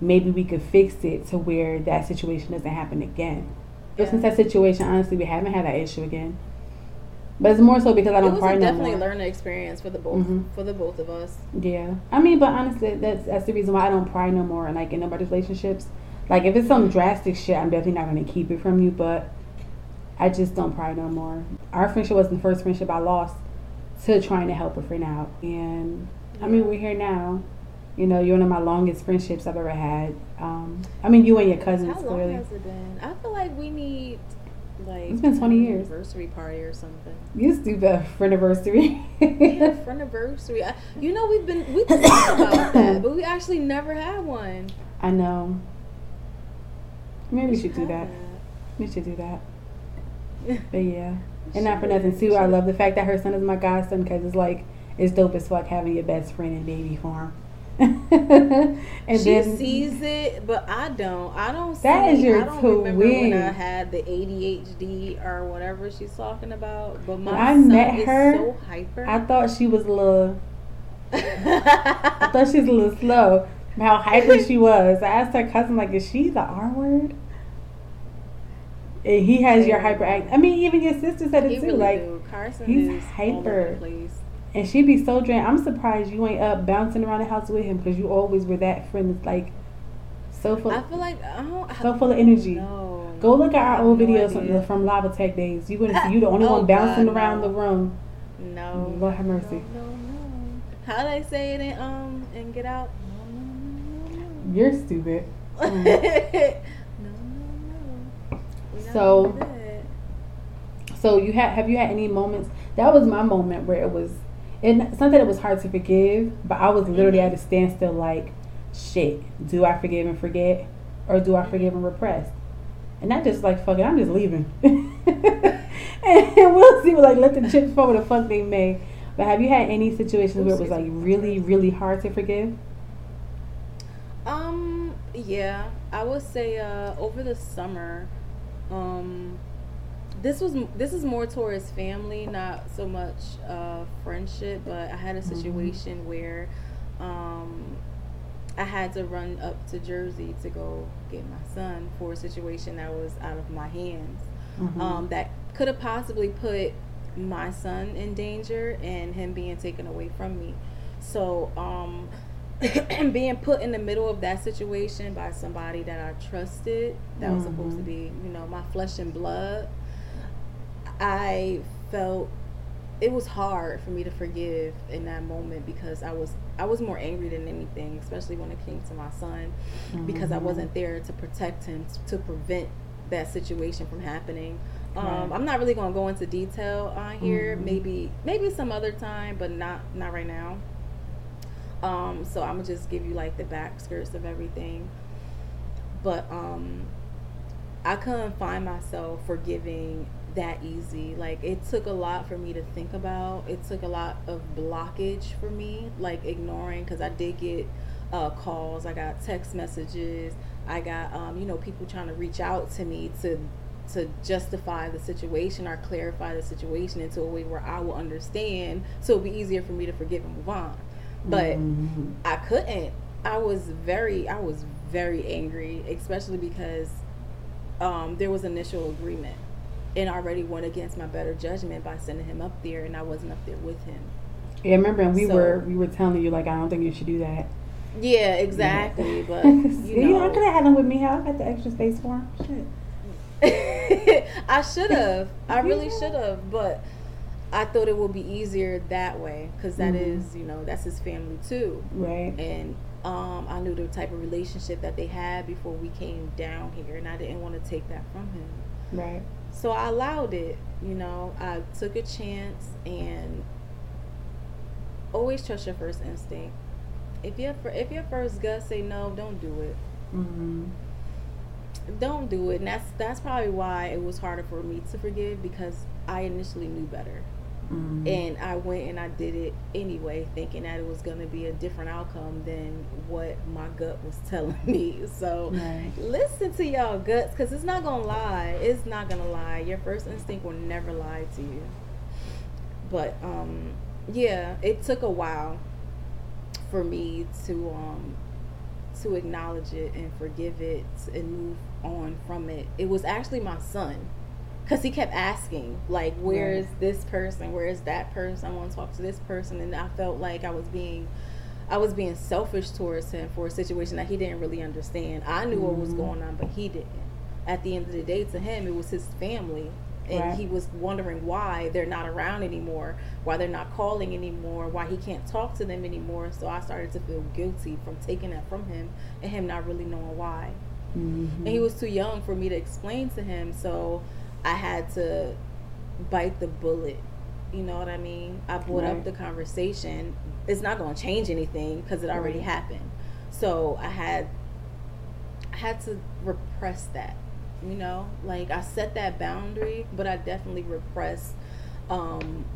maybe we could fix it to where that situation doesn't happen again. But since that situation, honestly, we haven't had that issue again. But it's more so because I don't was cry a no definitely a learning experience for the both Mhm. for the both of us. Yeah, I mean, but honestly, that's that's the reason why I don't pry no more. And like in nobody's relationships, like if it's some drastic shit, I'm definitely not gonna keep it from you. But I just don't pry no more. Our friendship was the first friendship I lost to trying to help a friend out, and I mean we're here now. You know, you're one of my longest friendships I've ever had. Um, I mean, you and your cousins How long clearly. has it been? I feel like we need like It's been 20 an years. anniversary party or something. You stupid for anniversary. Yeah, for *laughs* anniversary. I, you know, we've been we talked about *coughs* that, but we actually never had one. I know. Maybe we should do have that. We should do that. that. *laughs* But yeah, and not for nothing too. I love the fact that her son is my godson because it's like it's dope as fuck having your best friend in baby form. *laughs* and she then sees it, but I don't. I don't. That see, is your I don't remember when I had the ADHD or whatever she's talking about. But my When I son met is her, so hyper. I thought she was a little. *laughs* I thought she was a little slow. How hyper she was. I asked her cousin like, "Is she the R word?" And he has your hyper act. I mean, even your sister said it too. really like, do. Carson he's hyper. Over the place. And she be so drained. I'm surprised you ain't up bouncing around the house with him because you always were that friend that's like so full. I feel like I don't. So full of energy. No. Go look at our old no videos idea. from, from Lava Tech days. You gonna *laughs* see you the only Oh, one bouncing God, around no. the room. No. Lord have mercy. No, no, no. How they say it in um and Get Out? *laughs* No, no, no, no, You're stupid. no. Mm. no, no, no. So- gonna do that. So you had have you had any moments? That was my moment where it was. It, it's not that it was hard to forgive, but I was literally Mhm. at a standstill. Like, shit. Do I forgive and forget, or do I forgive and repress? And I just like fuck it. I'm just leaving. *laughs* and we'll see. Like let the chips fall where the fuck they may. But have you had any situations where it was like really, really hard to forgive? Um, yeah, I would say uh over the summer, um, this was this is more towards family, not so much uh friendship. But I had a Mhm. situation where, um, I had to run up to Jersey to go get my son for a situation that was out of my hands. Mhm. Um, that could have possibly put my son in danger and him being taken away from me. So, um, *clears throat* being put in the middle of that situation by somebody that I trusted, that was supposed to Mhm. be, you know, my flesh and blood, I felt it was hard for me to forgive in that moment because I was I was more angry than anything, especially when it came to my son, because I Mhm. wasn't there to protect him to prevent that situation from happening. Um, Right. I'm not really gonna go into detail on here. Mhm. Maybe maybe some other time, but not not right now. Um, so I'm gonna just give you like the back skirts of everything. But um, I couldn't find myself forgiving that easy. Like it took a lot for me to think about. It took a lot of blockage for me, like ignoring because I did get uh, calls, I got text messages, I got um, you know people trying to reach out to me to to justify the situation or clarify the situation into a way where I will understand, so it'll be easier for me to forgive and move on. But mm-hmm. I couldn't. I was very, I was very angry, especially because um, there was initial agreement and already went against my better judgment by sending him up there, and I wasn't up there with him. Yeah, remember we so, were we were telling you like I don't think you should do that. Yeah, exactly. *laughs* But you know, I could have had him with me. How I got the extra space for him. Shit. *laughs* I should have. I *laughs* really yeah. should have, but I thought it would be easier that way because that mm-hmm. is, you know, that's his family too. Right. And um, I knew the type of relationship that they had before we came down here, and I didn't want to take that from him. Right. So I allowed it. You know, I took a chance and always trust your first instinct. If your if your first gut say no, don't do it. Mm-hmm. Don't do it, and that's that's probably why it was harder for me to forgive because I initially knew better. Mm-hmm. And I went and I did it anyway, thinking that it was going to be a different outcome than what my gut was *laughs* telling me. So right. listen to y'all guts because it's not going to lie. It's not going to lie. Your first instinct will never lie to you. But um, yeah, it took a while for me to um, to acknowledge it and forgive it and move on from it. It was actually my son because he kept asking like where's this person where's that person i want to talk to this person and i felt like i was being i was being selfish towards him for a situation that he didn't really understand i knew mm-hmm. what was mm-hmm. going on but he didn't at the end of the day to him it was his family and right. he was wondering why they're not around anymore why they're not calling anymore why he can't talk to them anymore so i started to feel guilty from taking that from him and him not really knowing why mm-hmm. and he was too young for me to explain to him so I had to bite the bullet. You know what I mean? I brought right. up the conversation. It's not going to change anything because it already right. happened. So I had I had to repress that. You know, like I set that boundary, but I definitely repressed um,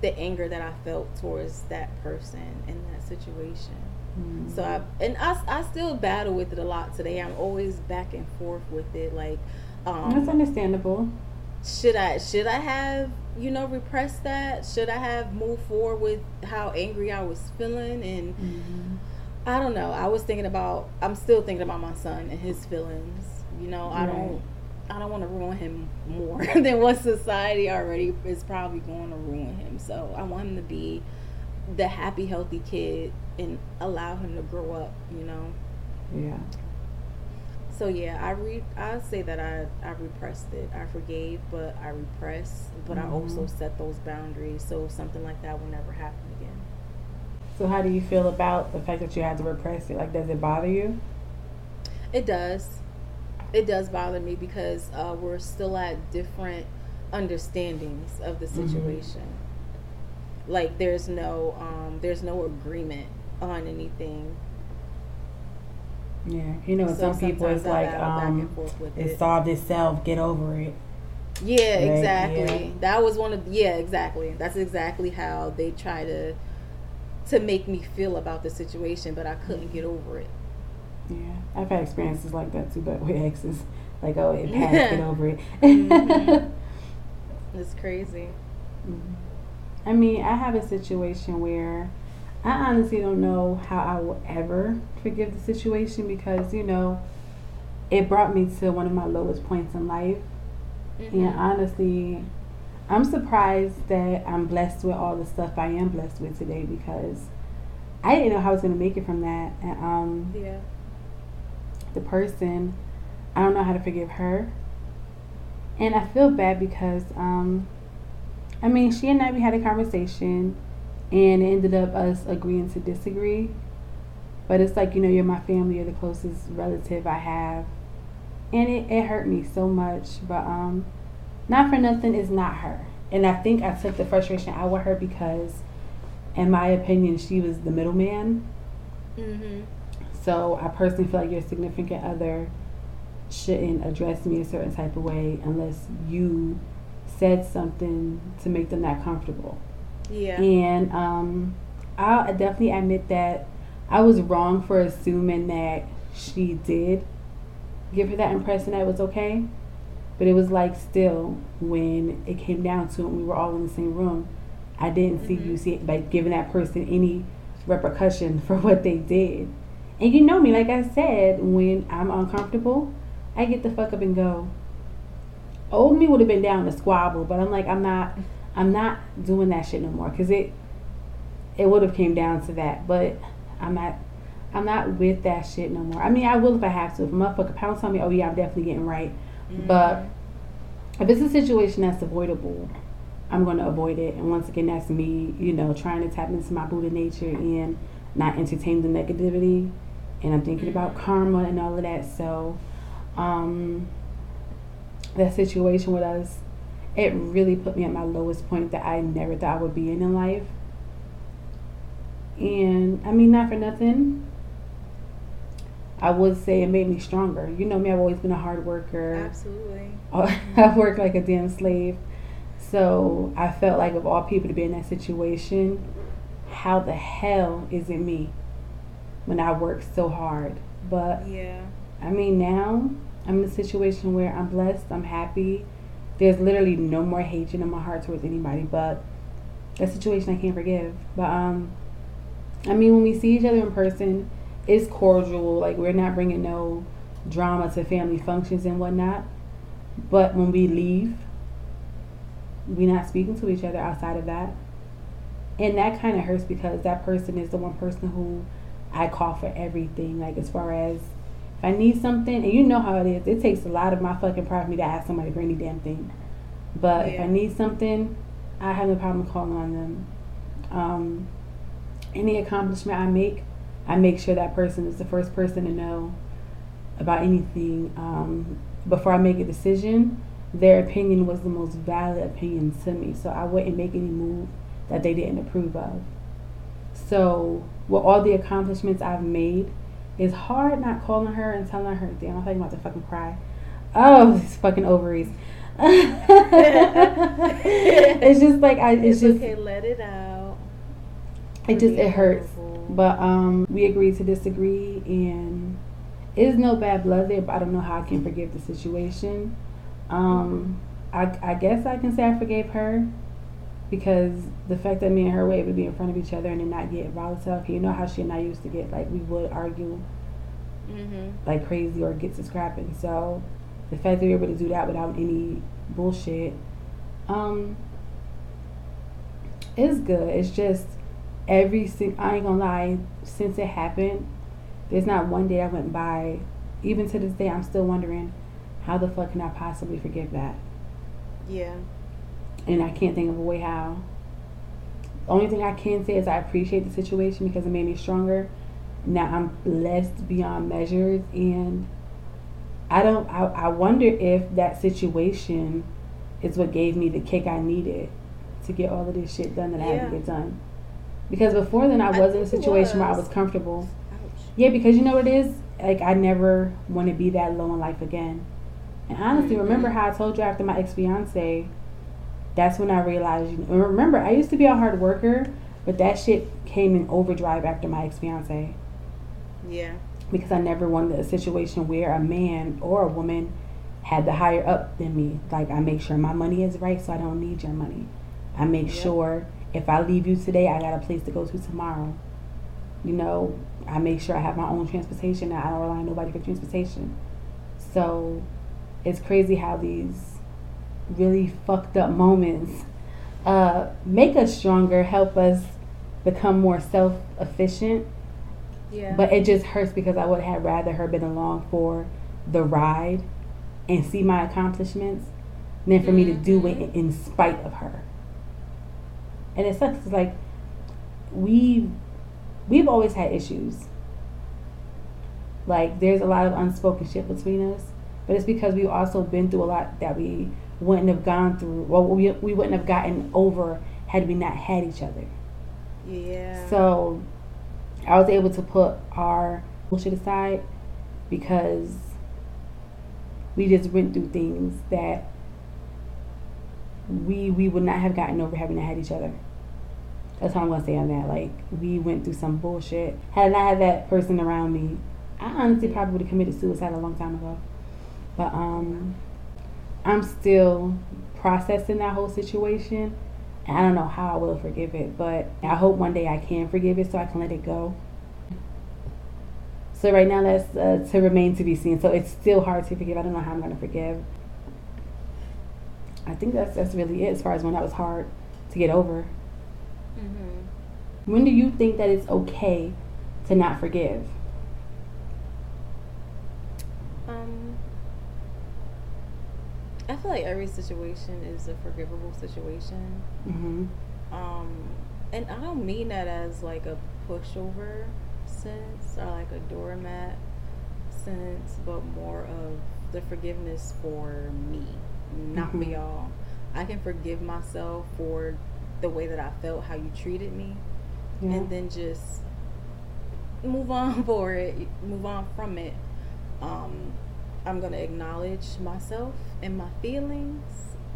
the anger that I felt towards that person in that situation. Mm-hmm. So I and I, I still battle with it a lot today. I'm always back and forth with it. Like um, That's understandable. Should I should I have you know repressed that? Should I have moved forward with how angry I was feeling? And mm-hmm. I don't know. I was thinking about. I'm still thinking about my son and his feelings. You know, I don't. I don't want to ruin him more *laughs* than what society already is probably going to ruin him. So I want him to be the happy, healthy kid and allow him to grow up. You know. Yeah. So yeah, I re I say that I I repressed it. I forgave, but I repressed, but mm-hmm. I also set those boundaries so something like that will never happen again. So how do you feel about the fact that you had to repress it? Like, does it bother you? It does. It does bother me because uh, we're still at different understandings of the mm-hmm. situation. Mm-hmm. Like, there's no um, there's no agreement on anything yeah, you know, so some people it's like um, it, it solved itself. Get over it. Yeah, right? exactly. Yeah. That was one of yeah, exactly. That's exactly how they try to to make me feel about the situation, but I couldn't get over it. Yeah, I've had experiences like that too, but with exes, like oh, it *laughs* passed, get over it. mm-hmm. *laughs* It's crazy. Mm-hmm. I mean, I have a situation where I honestly don't know how I will ever forgive the situation because, you know, it brought me to one of my lowest points in life. Mm-hmm. And honestly, I'm surprised that I'm blessed with all the stuff I am blessed with today because I didn't know how I was going to make it from that. And, um, yeah. The person, I don't know how to forgive her. And I feel bad because, um, I mean, she and I, we had a conversation and it ended up us agreeing to disagree. But it's like, you know, you're my family, you're the closest relative I have. And it, it hurt me so much. But um not for nothing is not her. And I think I took the frustration out with her because in my opinion, she was the middleman. Mm-hmm. So I personally feel like your significant other shouldn't address me a certain type of way unless you said something to make them that comfortable. Yeah. And um, I'll definitely admit that I was wrong for assuming that she did give her that impression that it was okay. But it was like still when it came down to it, we were all in the same room. I didn't see Mhm. you see like giving that person any repercussion *laughs* for what they did. And you know me, like I said, when I'm uncomfortable, I get the fuck up and go. Old me would have been down to squabble, but I'm like I'm not I'm not doing that shit no more because it it would have came down to that. But I'm not I'm not with that shit no more. I mean, I will if I have to. If a motherfucker pounds on me, oh yeah, I'm definitely getting right. But if it's a situation that's avoidable, I'm going to avoid it. And once again, that's me, you know, trying to tap into my Buddha nature and not entertain the negativity. And I'm thinking about karma and all of that. So, um, that situation with us, it really put me at my lowest point that I never thought I would be in in life. And I mean, not for nothing. I would say it made me stronger. You know me, I've always been a hard worker. Absolutely. *laughs* I worked like a damn slave. So I felt like of all people to be in that situation, how the hell is it me when I worked so hard? But Yeah. I mean, now I'm in a situation where I'm blessed, I'm happy. There's literally no more hatred in my heart towards anybody, but that situation I can't forgive. But um, I mean, when we see each other in person, it's cordial. Like we're not bringing no drama to family functions and whatnot. But when we leave, we're not speaking to each other outside of that. And that kind of hurts because that person is the one person who I call for everything. Like as far as I need something, and you know how it is, it takes a lot of my fucking pride for me to ask somebody for any damn thing. But if I need something, I have no problem calling on them. Um, any accomplishment I make, I make sure that person is the first person to know about anything. Um, before I make a decision, their opinion was the most valid opinion to me. So I wouldn't make any move that they didn't approve of. So with all the accomplishments I've made, it's hard not calling her and telling her, damn, I think I'm about to fucking cry. Oh, *laughs* these fucking ovaries. *laughs* it's just like I it's, It's, just okay. Let it out. it just it hurts. vulnerable. But um we agreed to disagree and it's no bad blood there, but I don't know how I can forgive the situation. Um I I guess I can say I forgave her because the fact that me and her were able to be in front of each other and then not get volatile. You know how she and I used to get like we would argue Mhm. like crazy or get to scrapping. So the fact that we were able to do that without any bullshit, um, is good. It's just every sing- I ain't gonna lie, since it happened, there's not one day I went by. Even to this day, I'm still wondering how the fuck can I possibly forgive that, Yeah. And I can't think of a way how. The only thing I can say is I appreciate the situation because it made me stronger. Now I'm blessed beyond measures, and I don't. I, I wonder if that situation is what gave me the kick I needed to get all of this shit done that I had to get done. Because before then, I I was in a situation where I was. comfortable. Ouch. Yeah, because you know what it is? Like, I never want to be that low in life again. And honestly, Mhm. remember how I told you after my ex fiance, that's when I realized, you know, remember, I used to be a hard worker, but that shit came in overdrive after my ex fiance Yeah. because I never wanted a situation where a man or a woman had the higher up than me. Like I make sure my money is right, so I don't need your money. I make sure if I leave you today, I got a place to go to tomorrow. You know, I make sure I have my own transportation. and I don't rely on nobody for transportation. So it's crazy how these really fucked up moments uh, make us stronger, help us become more self efficient Yeah. but it just hurts because I would have rather her been along for the ride and see my accomplishments than for me to do it in, in spite of her. And it sucks. 'cause, like we we've always had issues. Like there's a lot of unspoken shit between us, but it's because we've also been through a lot that we wouldn't have gone through, or we we wouldn't have gotten over had we not had each other. Yeah. So I was able to put our bullshit aside because we just went through things that we we would not have gotten over having to had each other. That's all I'm gonna say on that. Like we went through some bullshit. Had I had that person around me, I honestly probably would have committed suicide a long time ago. But um, I'm still processing that whole situation. And I don't know how I will forgive it, but I hope one day I can forgive it so I can let it go. So right now that's uh, to remain to be seen. So it's still hard to forgive. I don't know how I'm gonna forgive. I think that's that's really it as far as when that was hard to get over. Mm-hmm. When do you think that it's okay to not forgive? Um, I feel like every situation is a forgivable situation. Mm-hmm. Um, and I don't mean that as like a pushover sense or like a doormat sense, but more of the forgiveness for me, not for Mhm. y'all. I can forgive myself for the way that I felt, how you treated me, Yeah. and then just move on *laughs* for it, move on from it. Um, I'm gonna acknowledge myself and my feelings,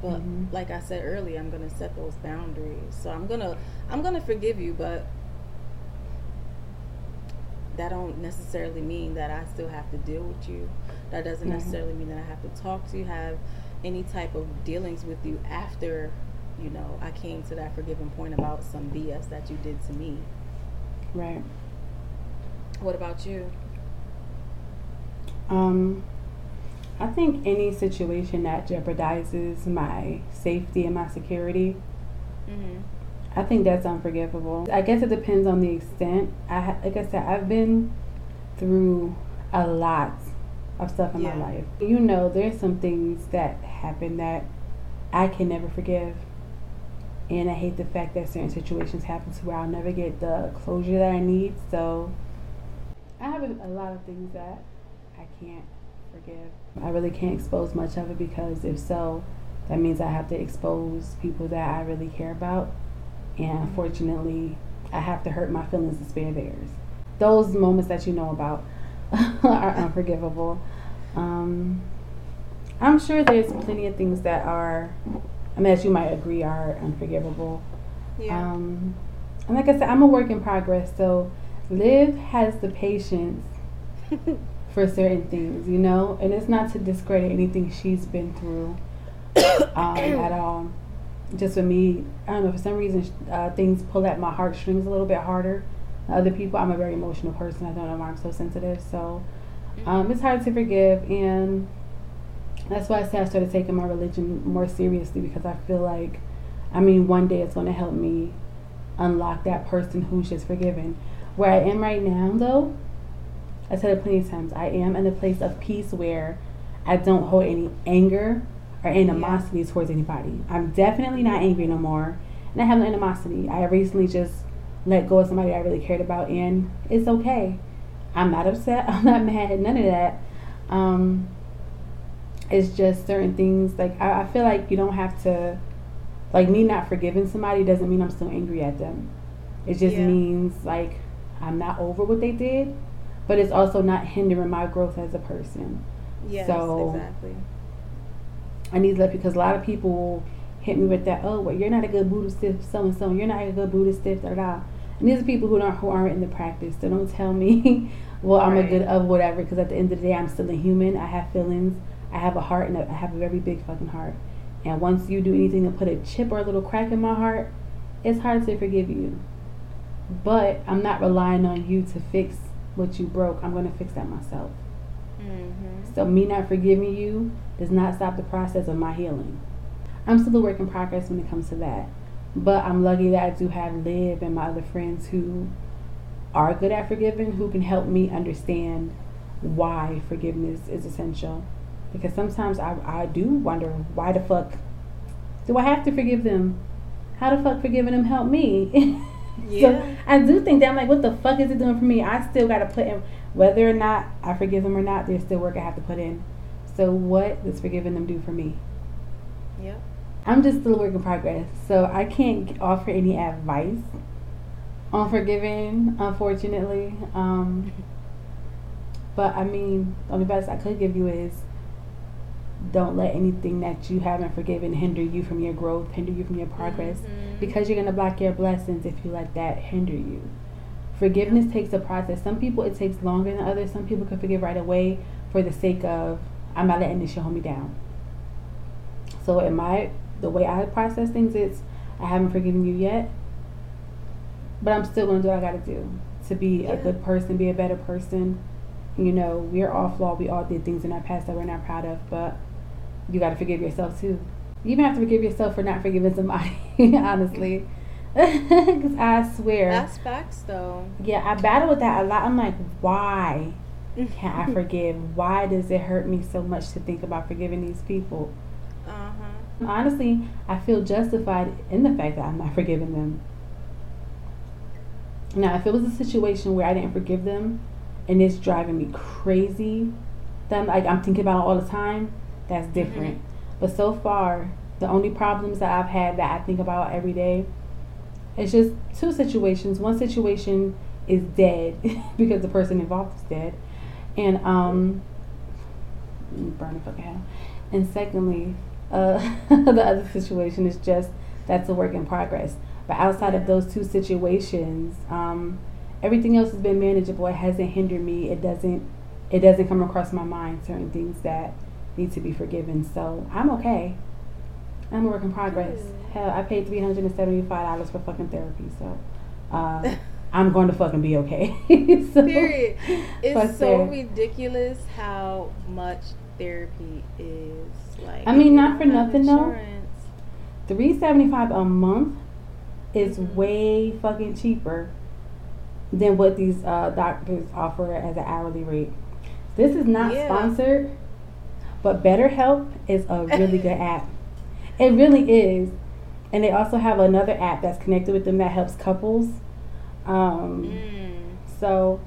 but Mhm. like I said earlier, I'm gonna set those boundaries. So I'm gonna I'm gonna forgive you, but that don't necessarily mean that I still have to deal with you. That doesn't Mhm. necessarily mean that I have to talk to you, have any type of dealings with you after, you know, I came to that forgiving point about some BS that you did to me. right. What about you? Um, I think any situation that jeopardizes my safety and my security, Mm-hmm. I think that's unforgivable. I guess it depends on the extent. I like I said, I've been through a lot of stuff in Yeah. my life. You know, there's some things that happen that I can never forgive. And I hate the fact that certain situations happen to where I'll never get the closure that I need. So I have a, a lot of things that I can't forgive. I really can't expose much of it because if so, that means I have to expose people that I really care about. And unfortunately, I have to hurt my feelings to spare theirs. Those moments that you know about *laughs* are unforgivable. Um, I'm sure there's plenty of things that are, I mean, as you might agree, are unforgivable. Yeah. Um, and like I said, I'm a work in progress. So Liv has the patience *laughs* for certain things, you know, and it's not to discredit anything she's been through *coughs* um, at all. Just for me, I don't know, for some reason, uh, things pull at my heartstrings a little bit harder. Other people, I'm a very emotional person. I don't know why I'm so sensitive. So um, it's hard to forgive. And that's why I say I started taking my religion more seriously because I feel like, I mean, one day it's going to help me unlock that person who's just forgiven. Where I am right now, though, I said it plenty of times, I am in a place of peace where I don't hold any anger or animosity towards anybody. I'm definitely not angry no more, and I have no animosity. I recently just let go of somebody I really cared about, and it's okay. I'm not upset. *laughs* I'm not mad. None of that. Um, it's just certain things. Like I, I feel like you don't have to. Like me not forgiving somebody doesn't mean I'm still angry at them. It just Yeah. means like I'm not over what they did, but it's also not hindering my growth as a person. yes, so- exactly. I need to let because a lot of people will hit me with that. Oh, well, you're not a good Buddhist stiff, so and so. You're not a good Buddhist stiff, da da. And these are people who aren't who aren't in the practice. So don't tell me, *laughs* well, I'm a good of whatever. Because at the end of the day, I'm still a human. I have feelings. I have a heart, and I have a very big fucking heart. And once you do anything to put a chip or a little crack in my heart, it's hard to forgive you. But I'm not relying on you to fix what you broke. I'm gonna fix that myself. Mm-hmm. So me not forgiving you does not stop the process of my healing. I'm still a work in progress when it comes to that. But I'm lucky that I do have Liv and my other friends who are good at forgiving, who can help me understand why forgiveness is essential. Because sometimes I, I do wonder why the fuck do I have to forgive them? How the fuck forgiving them help me? *laughs* Yeah. So I do think that I'm like, what the fuck is it doing for me? I still got to put in, whether or not I forgive them or not, there's still work I have to put in. So what does forgiving them do for me? Yep. I'm just still a work in progress, so I can't offer any advice on forgiving, unfortunately. Um, but I mean, the only advice I could give you is don't let anything that you haven't forgiven hinder you from your growth, hinder you from your progress, Mhm. because you're gonna block your blessings if you let that hinder you. Forgiveness takes a process. Some people it takes longer than others. Some people can forgive right away for the sake of I'm not letting this shit hold me down. So in my the way I process things, it's I haven't forgiven you yet, but I'm still gonna do what I gotta do to be a good person, be a better person. You know, we're all flawed. We all did things in our past that we're not proud of, but you gotta forgive yourself too. You even have to forgive yourself for not forgiving somebody, *laughs* honestly. *laughs* Because I swear, That's facts, though. yeah, I battle with that a lot. I'm like, why *laughs* can't I forgive? Why does it hurt me so much to think about forgiving these people? Uh huh. Honestly, I feel justified in the fact that I'm not forgiving them. Now, if it was a situation where I didn't forgive them and it's driving me crazy, then like I'm thinking about it all the time, that's different. But so far, the only problems that I've had that I think about every day, it's just two situations. One situation is dead *laughs* because the person involved is dead, and um, burn the fucking hell. And secondly, uh, *laughs* the other situation is just that's a work in progress. But outside of those two situations, um, everything else has been manageable. It hasn't hindered me. It doesn't. It doesn't come across my mind certain things that need to be forgiven. So I'm okay. I'm a work in progress. Hell, I paid three hundred and seventy five dollars for fucking therapy. So. Uh, *laughs* I'm going to fucking be okay. *laughs* so, Period. It's so that. ridiculous how much therapy is. Like, I mean, not for nothing, though. Three seventy five a month is Mhm. way fucking cheaper than what these uh, doctors offer as an hourly rate. This is not Yeah. sponsored, but BetterHelp is a really good *laughs* app. It really is, and they also have another app that's connected with them that helps couples. Um, Mm. So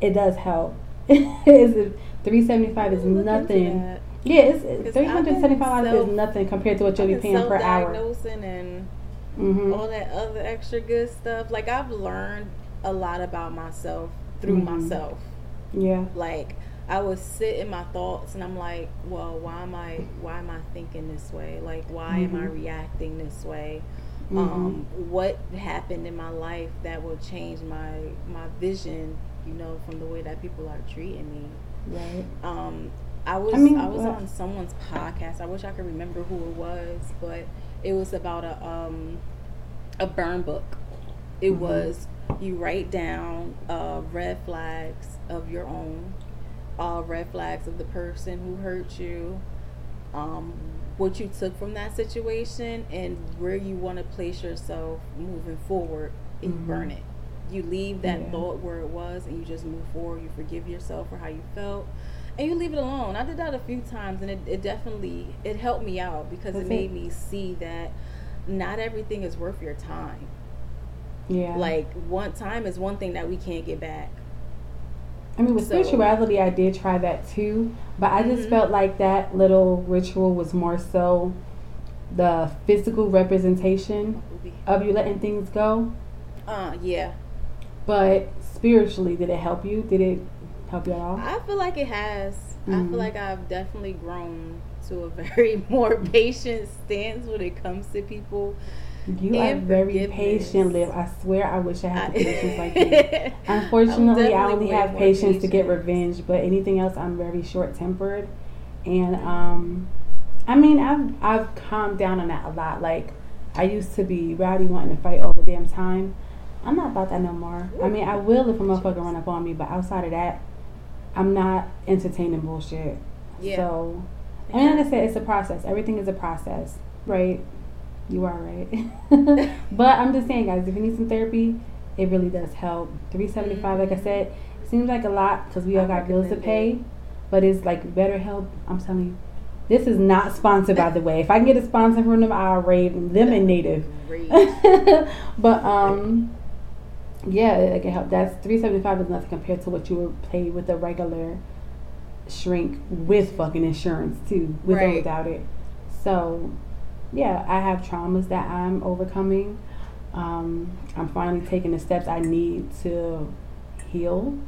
it does help. *laughs* Is three seventy five is Let me look into nothing. Yeah, it's 'Cause three I've hundred been seventy five dollars self- is nothing compared to what you'll be paying per hour. and hmm all that other extra good stuff. Like I've learned a lot about myself through Mhm. myself. Yeah. Like I would sit in my thoughts and I'm like, well, why am I why am I thinking this way? Like why am I Mhm. reacting this way? Mhm. Um, what happened in my life that will change my my vision, you know, from the way that people are treating me. Right. Um, I was I, mean, was uh, on someone's podcast. I wish I could remember who it was, but it was about a um a burn book. It Mhm. was you write down uh, red flags of your own, uh, red flags of the person who hurt you, um, what you took from that situation, and where you want to place yourself moving forward. And Mhm. burn it. You leave that Yeah. thought where it was, and you just move forward. You forgive yourself for how you felt, and you leave it alone. I did that a few times, and it, it definitely it helped me out because That's it made it. me see that not everything is worth your time. Yeah. Like one time is one thing that we can't get back. I mean, with so- spirituality, I did try that too, but I just Mhm. felt like that little ritual was more so the physical representation of you letting things go. Uh, yeah. But spiritually, did it help you? Did it help you at all? I feel like it has. I Mhm. feel like I've definitely grown to a *laughs* very more patient stance when it comes to people. You are very patient, Liv. I swear I wish I had the patience like *laughs* you. Unfortunately, I'm only have patience to get revenge, but anything else, I'm very short tempered. And um, I mean, I've I've calmed down on that a lot. Like I used to be rowdy, wanting to fight all the damn time. I'm not about that no more. I mean, I will if a motherfucker run up on me, but outside of that, I'm not entertaining bullshit. Yeah. So, I mean, like I said, it's a process. Everything is a process, right? You are right. *laughs* *laughs* but I'm just saying, guys, if you need some therapy, it really does help. Three seventy five, like I said, seems like a lot because we all got bills to pay, but it's like BetterHelp. I'm telling you, this is not sponsored, by the way. If I can get a sponsor from them, I'll rave them and Native. *laughs* But um, yeah, it can help. That's three seventy five is nothing compared to what you would pay with a regular shrink with fucking insurance too, with or without it. So, yeah, I have traumas that I'm overcoming. Um, I'm finally taking the steps I need to heal.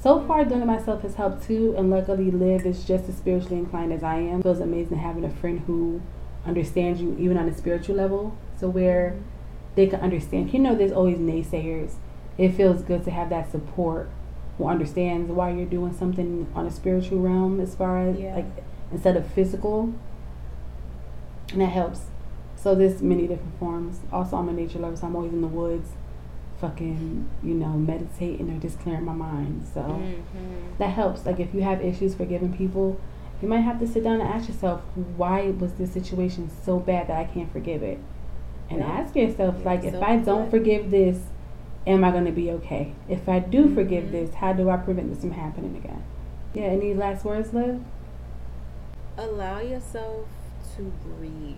So far, doing it myself has helped too, and luckily, Liv is just as spiritually inclined as I am. It feels amazing having a friend who understands you even on a spiritual level, so where they can understand. You know, there's always naysayers. It feels good to have that support who understands why you're doing something on a spiritual realm, as far as Yeah. like instead of physical, and that helps. So there's many different forms. Also, I'm a nature lover, so I'm always in the woods, fucking, you know, meditating or just clearing my mind. So Mhm. that helps. Like if you have issues forgiving people, you might have to sit down and ask yourself, why was this situation so bad that I can't forgive it? And Yeah. ask yourself, Yeah, like, if I don't forgive this, am I going to be okay? If I do forgive Mhm. this, how do I prevent this from happening again? Yeah. Any last words, Liv? Allow yourself to breathe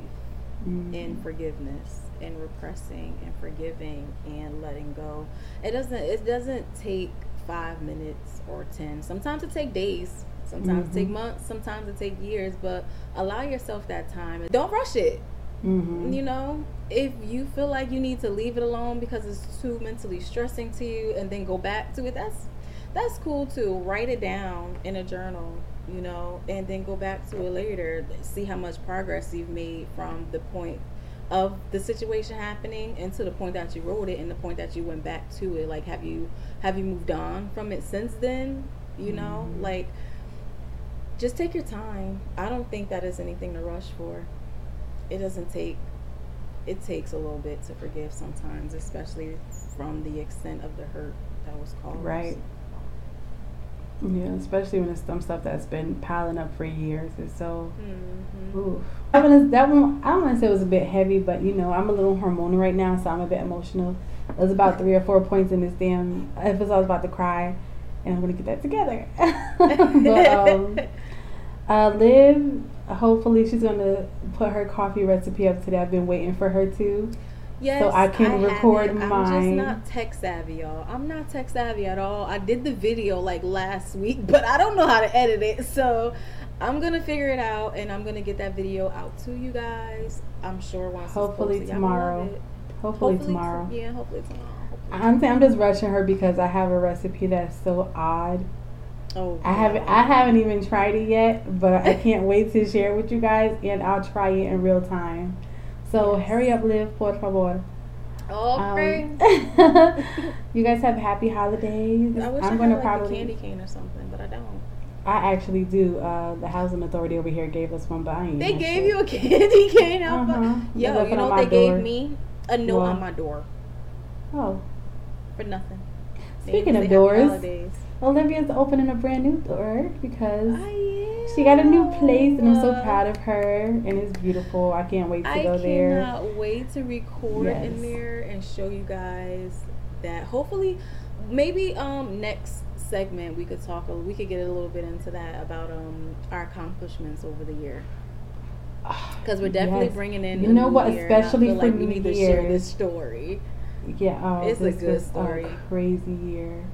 Mm. in forgiveness and repressing and forgiving and letting go. It doesn't it doesn't take five minutes or ten. Sometimes it take days. Sometimes it take Mhm. months. Sometimes it take years. But allow yourself that time. And don't rush it. Mhm. You know, if you feel like you need to leave it alone because it's too mentally stressing to you, and then go back to it, that's that's cool too. Write it down in a journal, you know, and then go back to it later. See how much progress you've made from the point of the situation happening and to the point that you wrote it and the point that you went back to it. Like, have you have you moved on from it since then? You know, Mhm. like just take your time. I don't think that is anything to rush for it doesn't take it takes a little bit to forgive sometimes especially from the extent of the hurt that was caused Right. Yeah, especially when it's some stuff that's been piling up for years. It's so hmm Oof. That one, is, that one, I don't want to say it was a bit heavy, but you know, I'm a little hormonal right now, so I'm a bit emotional. There's about three or four points in this damn episode I was about to cry, and I'm going to get that together. *laughs* but, um, uh, Liv, hopefully she's going to put her coffee recipe up today. I've been waiting for her to. Yes So I can record haven't. mine. i'm just not tech savvy y'all i'm not tech savvy at all i did the video like last week *laughs* but i don't know how to edit it so i'm gonna figure it out and i'm gonna get that video out to you guys i'm sure once it's Hopefully posted, y'all will love tomorrow. it. Hopefully, to- tomorrow. yeah hopefully tomorrow hopefully. I'm, saying I'm just rushing her because I have a recipe that's so odd. oh I haven't I haven't even tried it yet, but I *laughs* can't wait to share it with you guys and I'll try it in real time. So Yes. hurry up, Liv, por favor. okay Um, *laughs* you guys have happy holidays. I wish I'm I gonna had like probably a candy cane or something, but I don't. I actually do. Uh, the housing authority over here gave us one, but I ain't. They gave shit. you a candy *laughs* cane out Uh-huh. Yo, you know on what my they gave me? A note What? on my door Oh, for nothing. Speaking didn't of doors, holidays. Olivia's opening a brand new door because I she got a new place, and I'm so proud of her, and it's beautiful. I can't wait to I go there. I cannot wait to record Yes. in there and show you guys that. Hopefully, maybe um next segment we could talk. a- We could get a little bit into that about um our accomplishments over the year. *sighs* Because we're definitely Yes. bringing in. You know what? year, Especially for like we New need to share this story. Yeah, oh, It's a good story. A crazy year.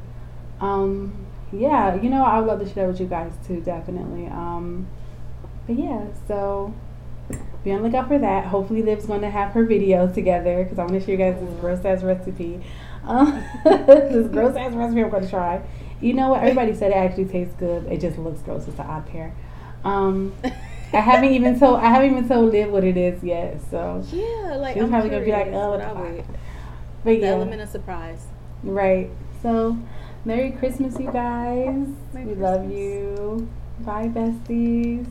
Um, yeah, you know, I would love to share with you guys too, definitely. Um, but yeah, so be on the lookout for that. Hopefully, Liv's going to have her video together because I want to show you guys this gross ass recipe. Um, *laughs* this gross ass recipe I'm going to try. You know what? Everybody said it actually tastes good. It just looks gross. It's an odd pair. Um, *laughs* I haven't even told I haven't even told Liv what it is yet. So, Yeah, like She's I'm probably gonna be like, curious, "Oh, but what I the wait. but The yeah. element of surprise. Right. So, Merry Christmas, you guys. Merry we love you. Bye, besties.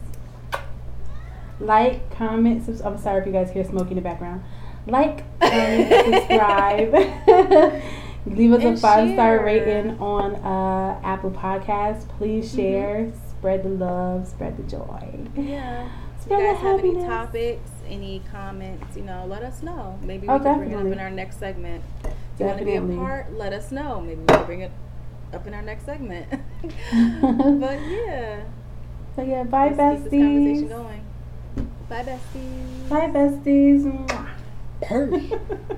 Like, comment, subs- I'm sorry if you guys hear smoke in the background. Like, *laughs* comment, subscribe. *laughs* Leave us a five star rating on uh, Apple Podcasts. Please Mm-hmm. share, spread the love, spread the joy. Yeah. If Spread you the guys have any topics, any comments, you know, let us know. Maybe we Oh, can bring it up in our next segment. If you want to be a part, let us know. Maybe we can bring it up in our next segment. *laughs* *laughs* but yeah. So, yeah, bye, let's keep this conversation besties. going. Bye, besties. Bye, besties. Mwah. Purr. *laughs*